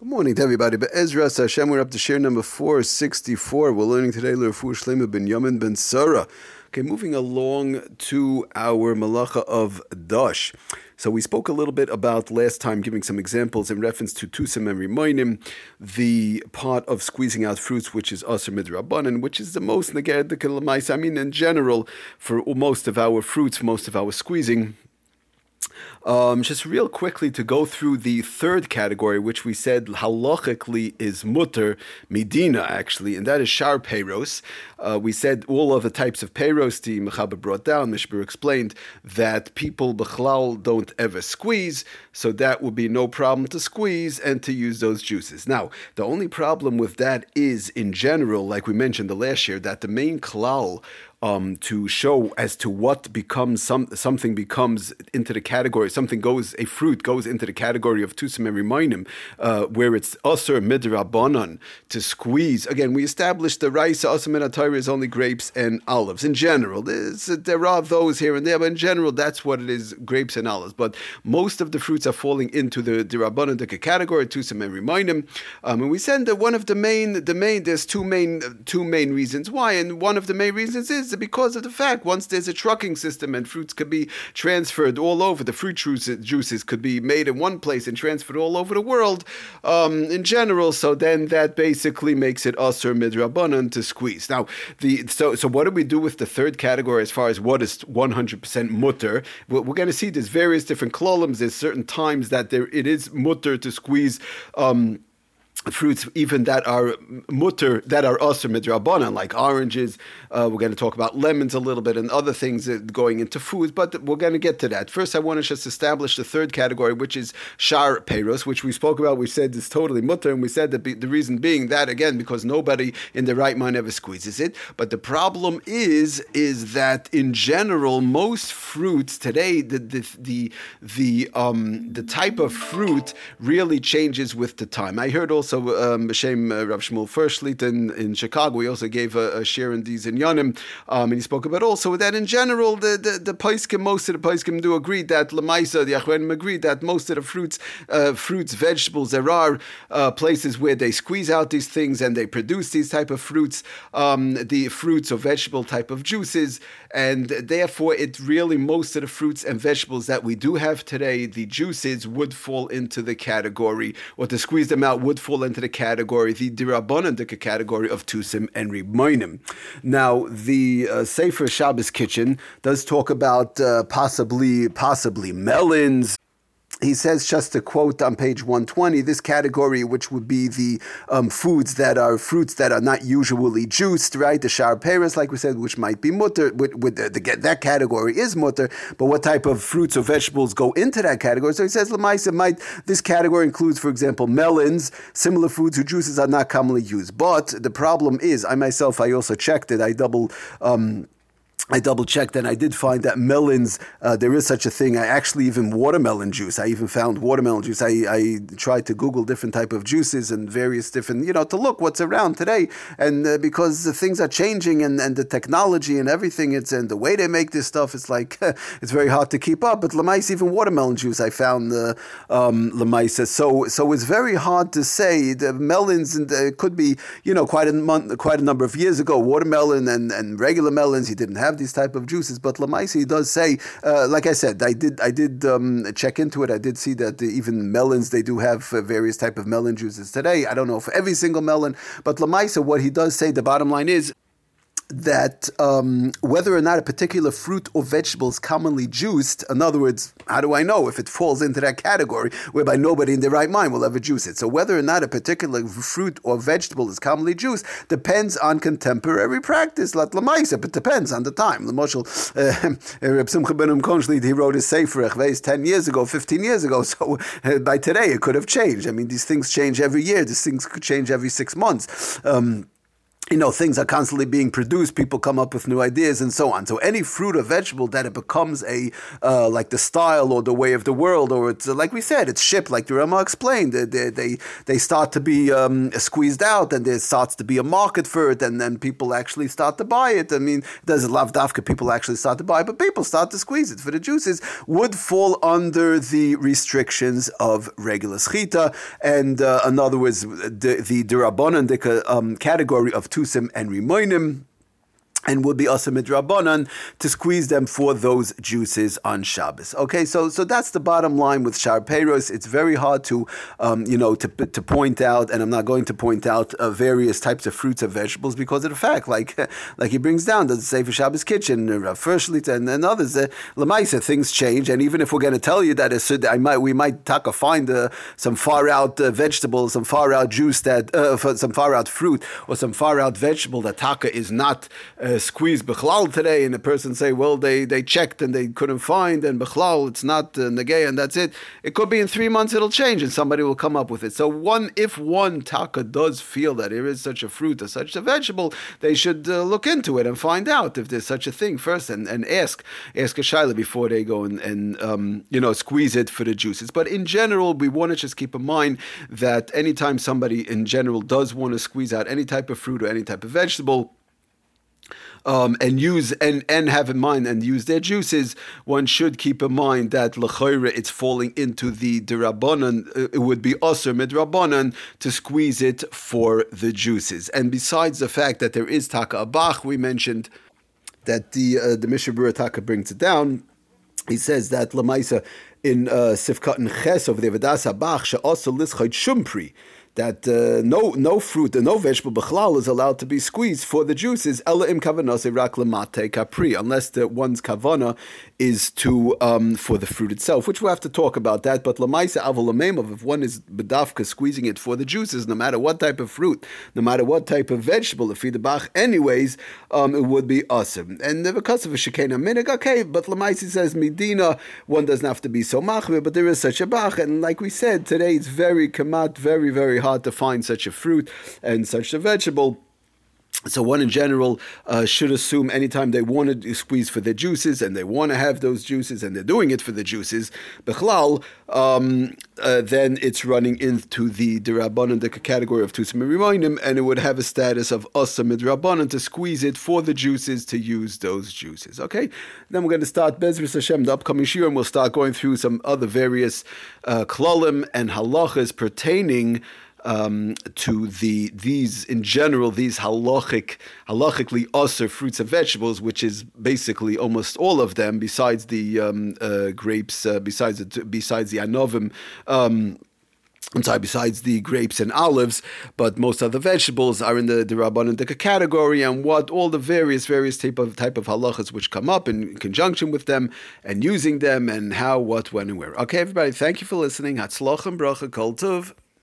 Good morning to everybody. But Ezra Hashem, we're up to share number 464. We're learning today L'Refu Shlema ben Yamin ben Sarah. Okay, moving along to our malacha of Dash. So we spoke a little bit about last time, giving some examples in reference to Tusim and Rimoinim, the part of squeezing out fruits, which is Aser Midrabanan, which is the most Neged I mean, in general, for most of our fruits, most of our squeezing, um, just real quickly to go through the third category, which we said halachically is mutter medina actually, and that is shar peiros. Uh, we said all of the types of peiros. The Mechaber brought down. Mishbur explained that people bechlal don't ever squeeze, so that would be no problem to squeeze and to use those juices. Now, the only problem with that is, in general, like we mentioned the last year, that the main klal um, to show as to what becomes some something becomes into the category something goes a fruit goes into the category of tusim and remainim uh, where it's usher midrabanan to squeeze. Again we established the rice usher minatayr is only grapes and olives. In general there are those here and there but in general that's what it is grapes and olives. But most of the fruits are falling into the dirabanan category tusim and um, and we said that one of the main the main there's two main two main reasons why. And one of the main reasons is because of the fact once there's a trucking system and fruits could be transferred all over, the fruit juices could be made in one place and transferred all over the world um, in general. So then that basically makes it usher midrabanan to squeeze. Now, the so so what do we do with the third category as far as what is 100% mutter? We're, we're going to see there's various different columns. There's certain times that there it is mutter to squeeze. Um, fruits even that are mutter that are usher midrabanan like oranges. Uh, we're going to talk about lemons a little bit and other things going into food but we're going to get to that. First i want to just establish the third category which is shar peros which we spoke about. We said is totally mutter and we said that the reason being that again because nobody in the right mind ever squeezes it. But the problem is is that in general most fruits today the the the the, um, the type of fruit really changes with the time. I heard also also um, B'Shem uh, Rav Shmuel Fershlit in, in Chicago. He also gave a, a share in these in Yonim, um, and he spoke about also that in general the the, the Paiskim, most of the Paiskim do agree that Lamaisa, the Achronim agree that most of the fruits, uh, fruits, vegetables, there are uh, places where they squeeze out these things and they produce these type of fruits, um, the fruits or vegetable type of juices, and therefore it really most of the fruits and vegetables that we do have today, the juices would fall into the category, or to squeeze them out would fall into the category, the Dirabanan category of Tusim and Rimoinim. Now, the uh, Sefer Shabbos Kitchen does talk about uh, possibly, possibly melons he says, just to quote on page 120, this category, which would be the um, foods that are fruits that are not usually juiced, right? The shar pears, like we said, which might be mutter, with, with the, the, that category is mutter, but what type of fruits or vegetables go into that category? So he says, Lamaisa might, this category includes, for example, melons, similar foods whose juices are not commonly used. But the problem is, I myself, I also checked it, I double, um, I double checked and I did find that melons, uh, there is such a thing. I actually even watermelon juice. I even found watermelon juice. I, I tried to Google different type of juices and various different, you know, to look what's around today. And uh, because things are changing and, and the technology and everything, it's and the way they make this stuff, it's like it's very hard to keep up. But Lemais, even watermelon juice, I found uh, um, Lemais. So so it's very hard to say. The melons and uh, it could be, you know, quite a month, quite a number of years ago. Watermelon and, and regular melons, he didn't have these type of juices. But Lamaisi does say, uh, like I said, I did I did um, check into it. I did see that even melons they do have uh, various type of melon juices today. I don't know for every single melon, but Lamaisa, what he does say, the bottom line is that um, whether or not a particular fruit or vegetable is commonly juiced, in other words, how do I know if it falls into that category whereby nobody in their right mind will ever juice it? So whether or not a particular fruit or vegetable is commonly juiced depends on contemporary practice. Like lamaisa, but depends on the time. The Moshel, uh, Reb Simcha he wrote his Sefer Echveis 10 years ago, 15 years ago. So uh, by today, it could have changed. I mean, these things change every year. These things could change every six months. Um, you know, things are constantly being produced. People come up with new ideas and so on. So any fruit or vegetable that it becomes a uh, like the style or the way of the world, or it's uh, like we said, it's shipped like the Rama explained. They they they, start to be um, squeezed out, and there starts to be a market for it, and then people actually start to buy it. I mean, there's a lavdafka people actually start to buy, it, but people start to squeeze it for the juices. Would fall under the restrictions of regular schita, and uh, in other words, the the durabanan um, category of two Tusim and Rimoinim and would be also midrabanan to squeeze them for those juices on Shabbos. Okay, so so that's the bottom line with Shar Peiros. It's very hard to um, you know to, to point out, and I'm not going to point out uh, various types of fruits and vegetables because of the fact, like like he brings down the Sefer Shabbos Kitchen, uh, Firstlit, and, and others. Uh, Lamaisa things change, and even if we're going to tell you that it's, I might we might taka find uh, some far out uh, vegetables, some far out juice that uh, some far out fruit or some far out vegetable that taka is not. Uh, uh, squeeze Bechlal today, and a person say, well, they, they checked and they couldn't find, and Bechlal, it's not uh, Negay, and that's it. It could be in three months it'll change, and somebody will come up with it. So one, if one taka does feel that there is such a fruit or such a vegetable, they should uh, look into it and find out if there's such a thing first, and, and ask ask a shaila before they go and, and um, you know squeeze it for the juices. But in general, we want to just keep in mind that anytime somebody in general does want to squeeze out any type of fruit or any type of vegetable um, and use and and have in mind and use their juices, one should keep in mind that lechayre it's falling into the derabanan. Uh, it would be aser midrabanan to squeeze it for the juices. And besides the fact that there is taka abach, we mentioned that the uh, the Mishabura taka brings it down. He says that lamaisa in uh, Sifkat and Ches of the Vedas Abach she'also lischayt shumpri that uh, no no fruit and no vegetable bechlal is allowed to be squeezed for the juices ella im kavanase capri unless the one's kavana is to um, for the fruit itself, which we'll have to talk about that. But lamaisa avalamemov, if one is bedafka squeezing it for the juices, no matter what type of fruit, no matter what type of vegetable, if the bach, anyways, um, it would be awesome. And because of a shekena minig, okay, but lamaisa says medina, one doesn't have to be so machmir, but there is such a bach, and like we said today, it's very kamat, very very hard to find such a fruit and such a vegetable. So one in general uh, should assume anytime they want to squeeze for their juices and they want to have those juices and they're doing it for the juices, bechlal, um, uh, then it's running into the derabanan, the category of tusim and it would have a status of asa midrabanan to squeeze it for the juices to use those juices. Okay, then we're going to start Bezris Hashem, the upcoming shir, and we'll start going through some other various uh, klalim and halachas pertaining um, to the these in general these halachic halachically usher fruits and vegetables, which is basically almost all of them, besides the um, uh, grapes, uh, besides the, besides the anovim. Um, I'm sorry, besides the grapes and olives, but most of the vegetables are in the, the Rabbanan category, and what all the various, various type of type of halachas which come up in, conjunction with them, and using them, and how, what, when, and where. Okay, everybody, thank you for listening. Hatzloch bracha kol tov.